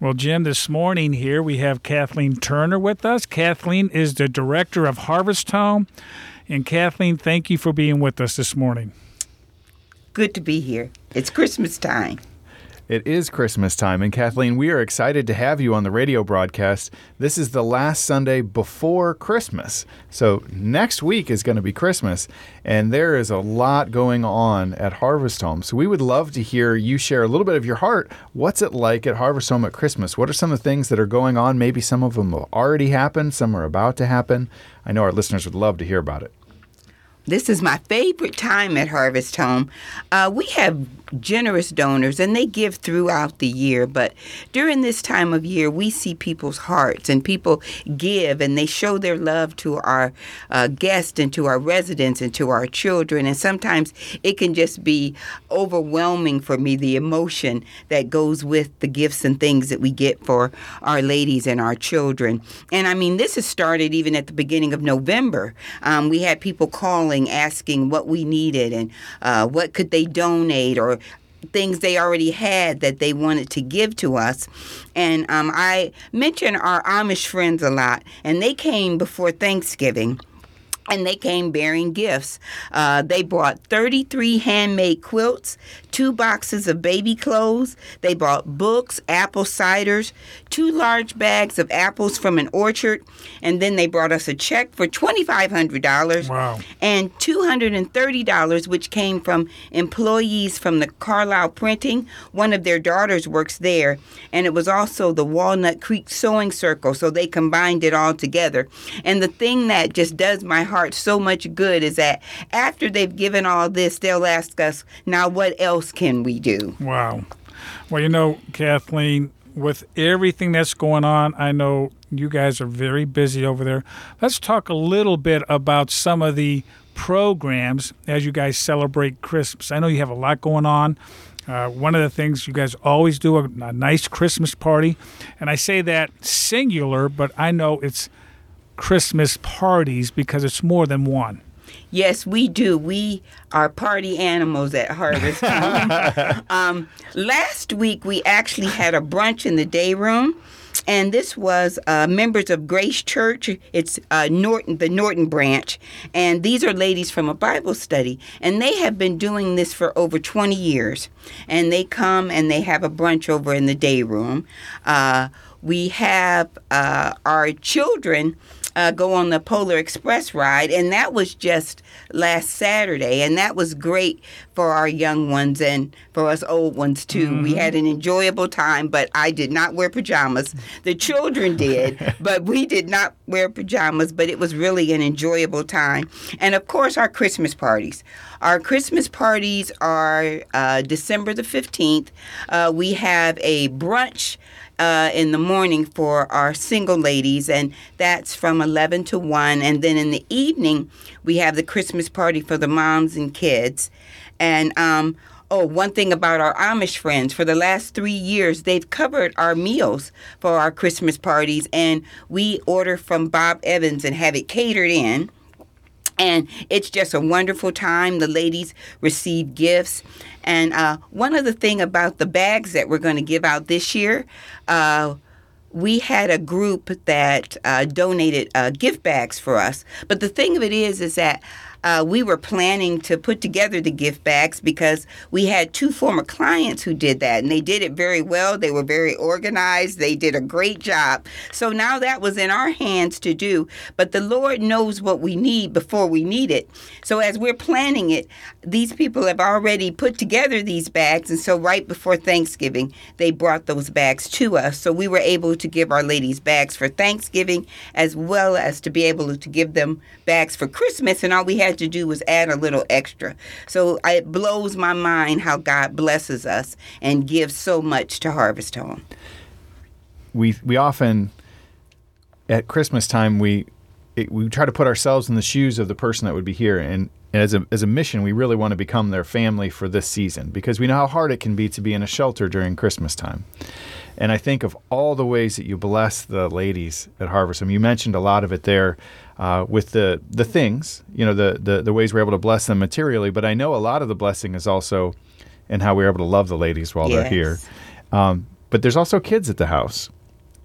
Well, Jim, this morning here we have Kathleen Turner with us. Kathleen is the director of Harvest Home. And Kathleen, thank you for being with us this morning. Good to be here. It's Christmas time. It is Christmas time, and Kathleen, we are excited to have you on the radio broadcast. This is the last Sunday before Christmas. So, next week is going to be Christmas, and there is a lot going on at Harvest Home. So, we would love to hear you share a little bit of your heart. What's it like at Harvest Home at Christmas? What are some of the things that are going on? Maybe some of them have already happened, some are about to happen. I know our listeners would love to hear about it. This is my favorite time at Harvest Home. Uh, we have generous donors and they give throughout the year, but during this time of year, we see people's hearts and people give and they show their love to our uh, guests and to our residents and to our children. And sometimes it can just be overwhelming for me, the emotion that goes with the gifts and things that we get for our ladies and our children. And I mean, this has started even at the beginning of November. Um, we had people calling asking what we needed and uh, what could they donate or things they already had that they wanted to give to us. And um, I mention our Amish friends a lot, and they came before Thanksgiving and they came bearing gifts. Uh, they brought 33 handmade quilts, two boxes of baby clothes. They brought books, apple ciders, two large bags of apples from an orchard, and then they brought us a check for $2,500 Wow. and $230, which came from employees from the Carlisle Printing. One of their daughters works there, and it was also the Walnut Creek Sewing Circle, so they combined it all together. And the thing that just does my heart so much good is that after they've given all this, they'll ask us, now what else can we do? Wow. Well, you know, Kathleen, with everything that's going on, I know you guys are very busy over there. Let's talk a little bit about some of the programs as you guys celebrate Christmas. I know you have a lot going on. Uh, one of the things you guys always do a, a nice Christmas party, and I say that singular, but I know it's Christmas parties because it's more than one. Yes, we do. We are party animals at Harvest Home. um, last week, we actually had a brunch in the day room. And this was uh, members of Grace Church. It's uh, Norton, the Norton branch, and these are ladies from a Bible study, and they have been doing this for over 20 years. And they come and they have a brunch over in the day room. Uh, we have uh, our children uh, go on the Polar Express ride, and that was just last Saturday, and that was great for our young ones and for us old ones too. We had an enjoyable time, but I did not wear pajamas. The children did, but we did not wear pajamas. But it was really an enjoyable time, and of course our Christmas parties. Our Christmas parties are uh, December the fifteenth. Uh, we have a brunch uh, in the morning for our single ladies, and that's from 11 to 1. And then in the evening, we have the Christmas party for the moms and kids. And um, oh, one thing about our Amish friends for the last three years, they've covered our meals for our Christmas parties, and we order from Bob Evans and have it catered in and it's just a wonderful time. The ladies receive gifts, and uh, one other thing about the bags that we're going to give out this year. Uh, we had a group that uh, donated uh, gift bags for us, but the thing of it is, is that uh, we were planning to put together the gift bags because we had two former clients who did that and they did it very well. They were very organized. They did a great job. So now that was in our hands to do. But the Lord knows what we need before we need it. So as we're planning it, these people have already put together these bags. And so right before Thanksgiving, they brought those bags to us. So we were able to give our ladies bags for Thanksgiving as well as to be able to give them bags for Christmas. And all we had to do was add a little extra. So it blows my mind how God blesses us and gives so much to Harvest Home. we we often at Christmas time we it, we try to put ourselves in the shoes of the person that would be here and as a as a mission we really want to become their family for this season because we know how hard it can be to be in a shelter during Christmas time. And I think of all the ways that you bless the ladies at Harvest. I mean, you mentioned a lot of it there uh, with the the things, you know, the, the the ways we're able to bless them materially. But I know a lot of the blessing is also in how we're able to love the ladies while they're here. Um, but there's also kids at the house,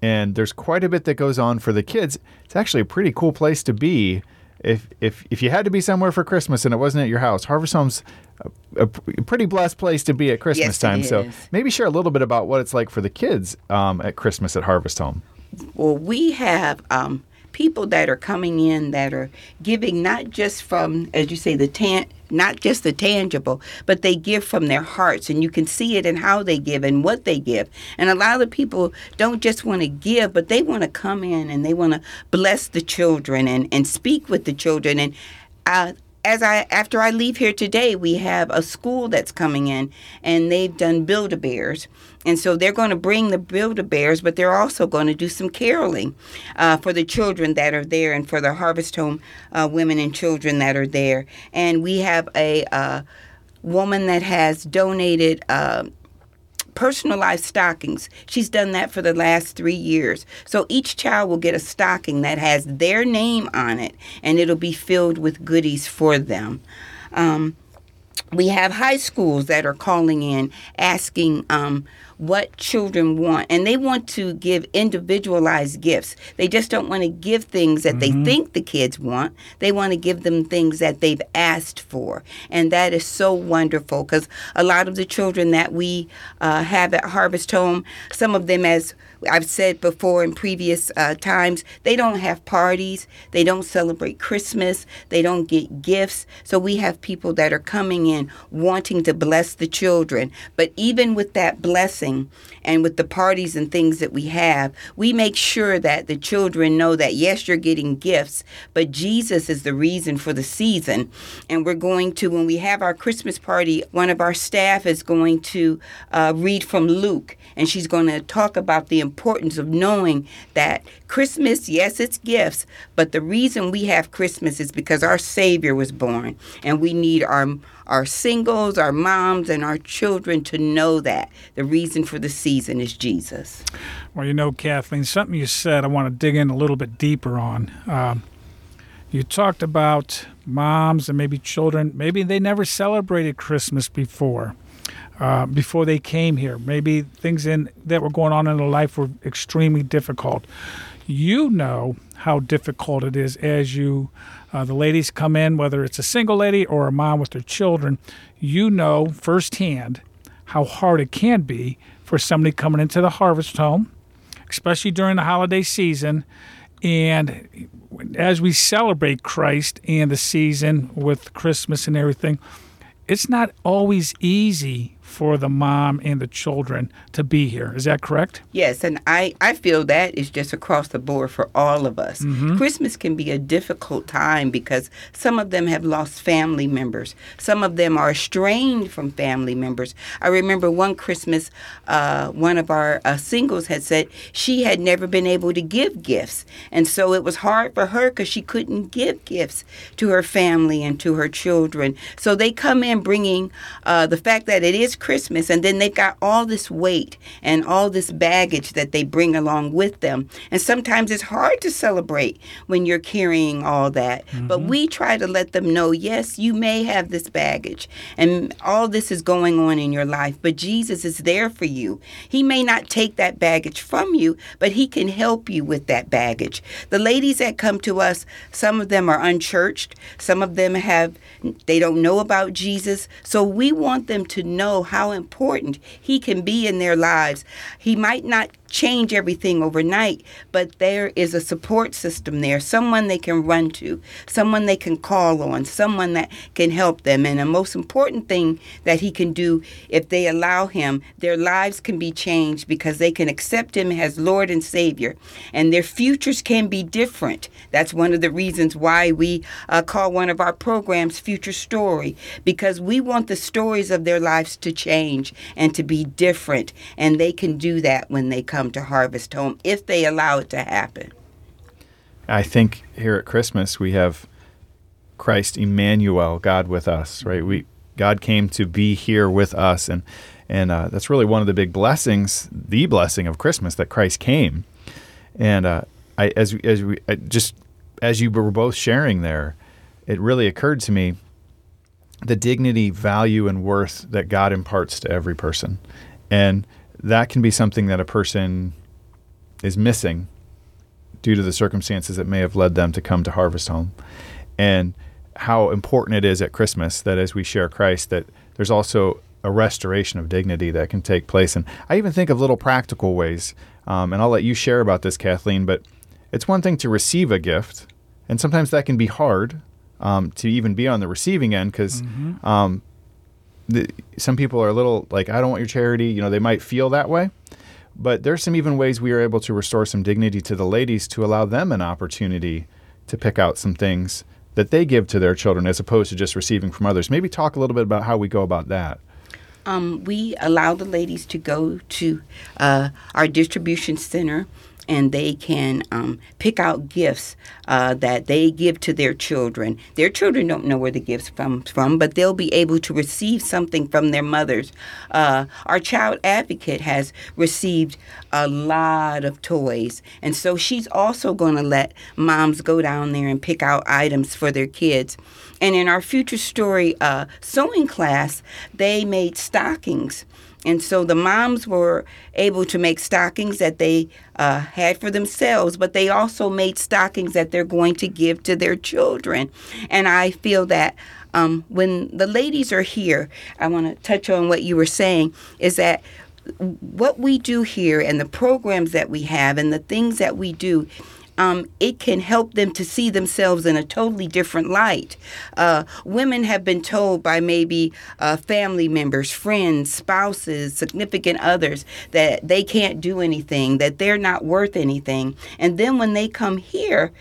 and there's quite a bit that goes on for the kids. It's actually a pretty cool place to be. If if if you had to be somewhere for Christmas and it wasn't at your house, Harvest Home's a, a pretty blessed place to be at Christmas Yes, time. So maybe share a little bit about what it's like for the kids um, at Christmas at Harvest Home. Well, we have um, people that are coming in that are giving not just from, as you say, the tan, not just the tangible, but they give from their hearts, and you can see it in how they give and what they give. And a lot of people don't just want to give, but they want to come in and they want to bless the children and and speak with the children and. Uh, as I after I leave here today, we have a school that's coming in, and they've done Build a Bears, and so they're going to bring the Build a Bears, but they're also going to do some caroling uh, for the children that are there and for the Harvest Home uh, women and children that are there. And we have a uh, woman that has donated. Personalized stockings. She's done that for the last three years. So each child will get a stocking that has their name on it, and it'll be filled with goodies for them. Um, we have high schools that are calling in asking um, what children want and they want to give individualized gifts they just don't want to give things that they think the kids want they want to give them things that they've asked for and that is so wonderful because a lot of the children that we uh, have at harvest home some of them as I've said before in previous uh, times, they don't have parties, they don't celebrate Christmas, they don't get gifts. So we have people that are coming in wanting to bless the children. But even with that blessing and with the parties and things that we have, we make sure that the children know that yes, you're getting gifts, but Jesus is the reason for the season. And we're going to, when we have our Christmas party, one of our staff is going to uh, read from Luke, and she's going to talk about the importance of knowing that Christmas, yes, it's gifts, but the reason we have Christmas is because our Savior was born, and we need our our singles, our moms, and our children to know that the reason for the season is Jesus. Well, you know, Kathleen, something you said I want to dig in a little bit deeper on. Um, you talked about moms and maybe children, maybe they never celebrated Christmas before. Uh, before they came here, maybe things in that were going on in their life were extremely difficult. You know how difficult it is as you, uh, the ladies come in, whether it's a single lady or a mom with their children. You know firsthand how hard it can be for somebody coming into the harvest home, especially during the holiday season. And as we celebrate Christ and the season with Christmas and everything, it's not always easy for the mom and the children to be here. Is that correct? Yes, and I, I feel that is just across the board for all of us. Christmas can be a difficult time because some of them have lost family members. Some of them are estranged from family members. I remember one Christmas, uh, one of our uh, singles had said she had never been able to give gifts. And so it was hard for her because she couldn't give gifts to her family and to her children. So they come in bringing uh, the fact that it is Christmas, and then they've got all this weight and all this baggage that they bring along with them. And sometimes it's hard to celebrate when you're carrying all that. But mm-hmm. we try to let them know yes, you may have this baggage, and all this is going on in your life, but Jesus is there for you. He may not take that baggage from you, but He can help you with that baggage. The ladies that come to us, some of them are unchurched, some of them have, they don't know about Jesus. So we want them to know how important He can be in their lives. He might not change everything overnight, but there is a support system there, someone they can run to, someone they can call on, someone that can help them. And the most important thing that he can do if they allow him, their lives can be changed because they can accept him as Lord and Savior, and their futures can be different. That's one of the reasons why we uh, call one of our programs Future Story, because we want the stories of their lives to change and to be different, and they can do that when they come to Harvest Home if they allow it to happen. I think here at Christmas we have Christ Emmanuel, God with us, right? We God came to be here with us, and and uh, that's really one of the big blessings, the blessing of Christmas that Christ came. And uh, I, as as we I just as you were both sharing there, it really occurred to me the dignity, value, and worth that God imparts to every person, and that can be something that a person is missing due to the circumstances that may have led them to come to Harvest Home. And how important it is at Christmas that as we share Christ, that there's also a restoration of dignity that can take place. And I even think of little practical ways. Um, and I'll let you share about this, Kathleen, but it's one thing to receive a gift, and sometimes that can be hard um, to even be on the receiving end because Mm-hmm. um, the, some people are a little like, I don't want your charity. You know, they might feel that way. But there's some even ways we are able to restore some dignity to the ladies to allow them an opportunity to pick out some things that they give to their children as opposed to just receiving from others. Maybe talk a little bit about how we go about that. Um, we allow the ladies to go to uh, our distribution center and they can um, pick out gifts uh, that they give to their children. Their children don't know where the gifts come from, but they'll be able to receive something from their mothers. Uh, our child advocate has received a lot of toys, and so she's also going to let moms go down there and pick out items for their kids. And in our future story uh, sewing class, they made stockings. And so the moms were able to make stockings that they uh, had for themselves, but they also made stockings that they're going to give to their children. And I feel that um, when the ladies are here, I want to touch on what you were saying is that what we do here and the programs that we have and the things that we do um, it can help them to see themselves in a totally different light. Uh, women have been told by maybe uh, family members, friends, spouses, significant others that they can't do anything, that they're not worth anything. And then when they come here,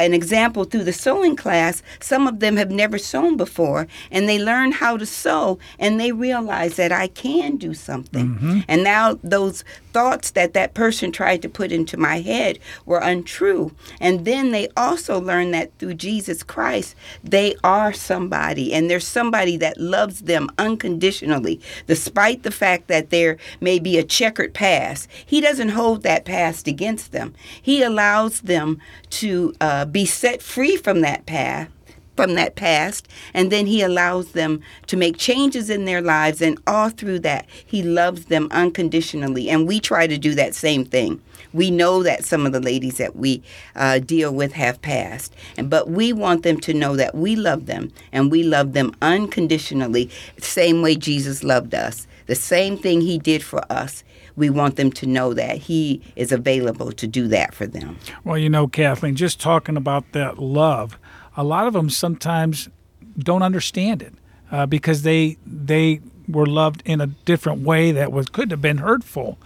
an example through the sewing class, some of them have never sewn before and they learn how to sew and they realize that I can do something. And now those thoughts that that person tried to put into my head were untrue. And then they also learn that through Jesus Christ, they are somebody and there's somebody that loves them unconditionally, despite the fact that there may be a checkered past. He doesn't hold that past against them, He allows them to uh, be set free from that path from that past and then he allows them to make changes in their lives and all through that he loves them unconditionally. And we try to do that same thing. We know that some of the ladies that we uh, deal with have passed but we want them to know that we love them and we love them unconditionally same way jesus loved us. The same thing he did for us we want them to know that he is available to do that for them. Well, you know, Kathleen, just talking about that love, a lot of them sometimes don't understand it uh, because they they were loved in a different way that was could have been hurtful.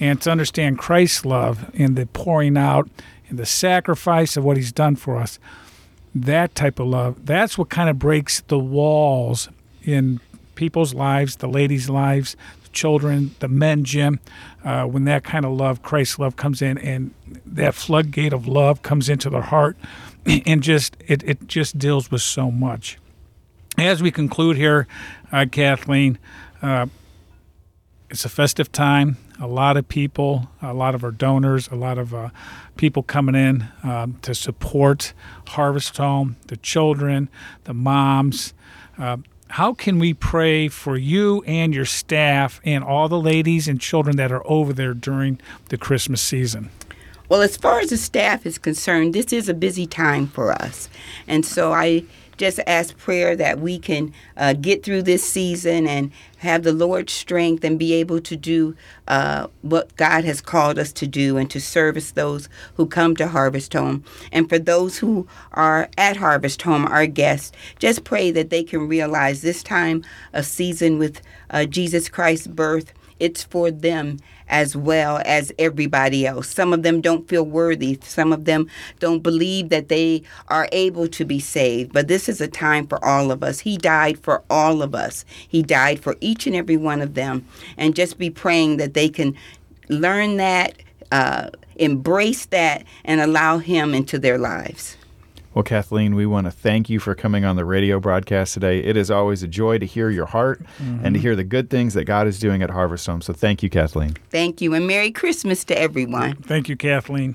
And to understand Christ's love and the pouring out and the sacrifice of what He's done for us, that type of love, that's what kind of breaks the walls in people's lives, the ladies' lives, the children, the men, Jim. Uh, when that kind of love, Christ's love, comes in, and that floodgate of love comes into their heart, and just it, it just deals with so much. As we conclude here, uh, Kathleen, uh, it's a festive time. A lot of people, a lot of our donors, a lot of uh, people coming in um, to support Harvest Home, the children, the moms. Uh, how can we pray for you and your staff and all the ladies and children that are over there during the Christmas season? Well, as far as the staff is concerned, this is a busy time for us. And so I just ask prayer that we can uh, get through this season and have the Lord's strength and be able to do uh, what God has called us to do and to service those who come to Harvest Home. And for those who are at Harvest Home, our guests, just pray that they can realize this time of season with uh, Jesus Christ's birth it's for them as well as everybody else. Some of them don't feel worthy. Some of them don't believe that they are able to be saved. But this is a time for all of us. He died for all of us, He died for each and every one of them. And just be praying that they can learn that, uh, embrace that, and allow Him into their lives. Well, Kathleen, we want to thank you for coming on the radio broadcast today. It is always a joy to hear your heart and to mm-hmm. hear the good things that God is doing at Harvest Home. So thank you, Kathleen. Thank you, and Merry Christmas to everyone. Thank you, Kathleen.